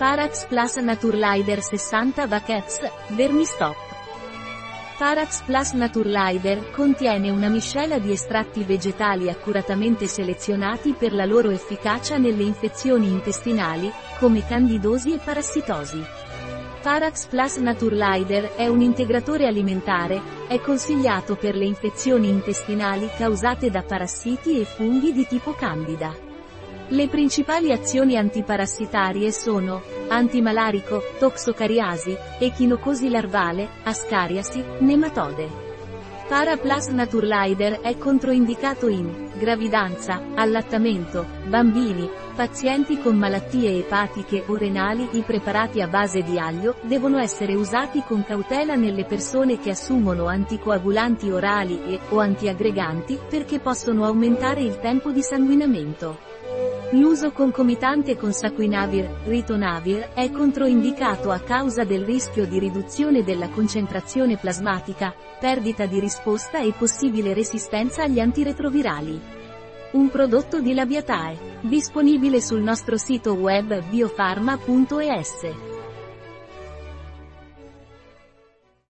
Parax Plus Naturlider 60 Vaquets, Vermistop. Parax Plus Naturlider contiene una miscela di estratti vegetali accuratamente selezionati per la loro efficacia nelle infezioni intestinali, come candidosi e parassitosi. Parax Plus Naturlider è un integratore alimentare, è consigliato per le infezioni intestinali causate da parassiti e funghi di tipo candida. Le principali azioni antiparassitarie sono antimalarico, toxocariasi, echinocosi larvale, ascariasi, nematode. Paraplus Naturlider è controindicato in gravidanza, allattamento, bambini, pazienti con malattie epatiche o renali. I preparati a base di aglio devono essere usati con cautela nelle persone che assumono anticoagulanti orali e o antiaggreganti perché possono aumentare il tempo di sanguinamento. L'uso concomitante con Saquinavir, Ritonavir, è controindicato a causa del rischio di riduzione della concentrazione plasmatica, perdita di risposta e possibile resistenza agli antiretrovirali. Un prodotto di Labiatae, disponibile sul nostro sito web biofarma.es.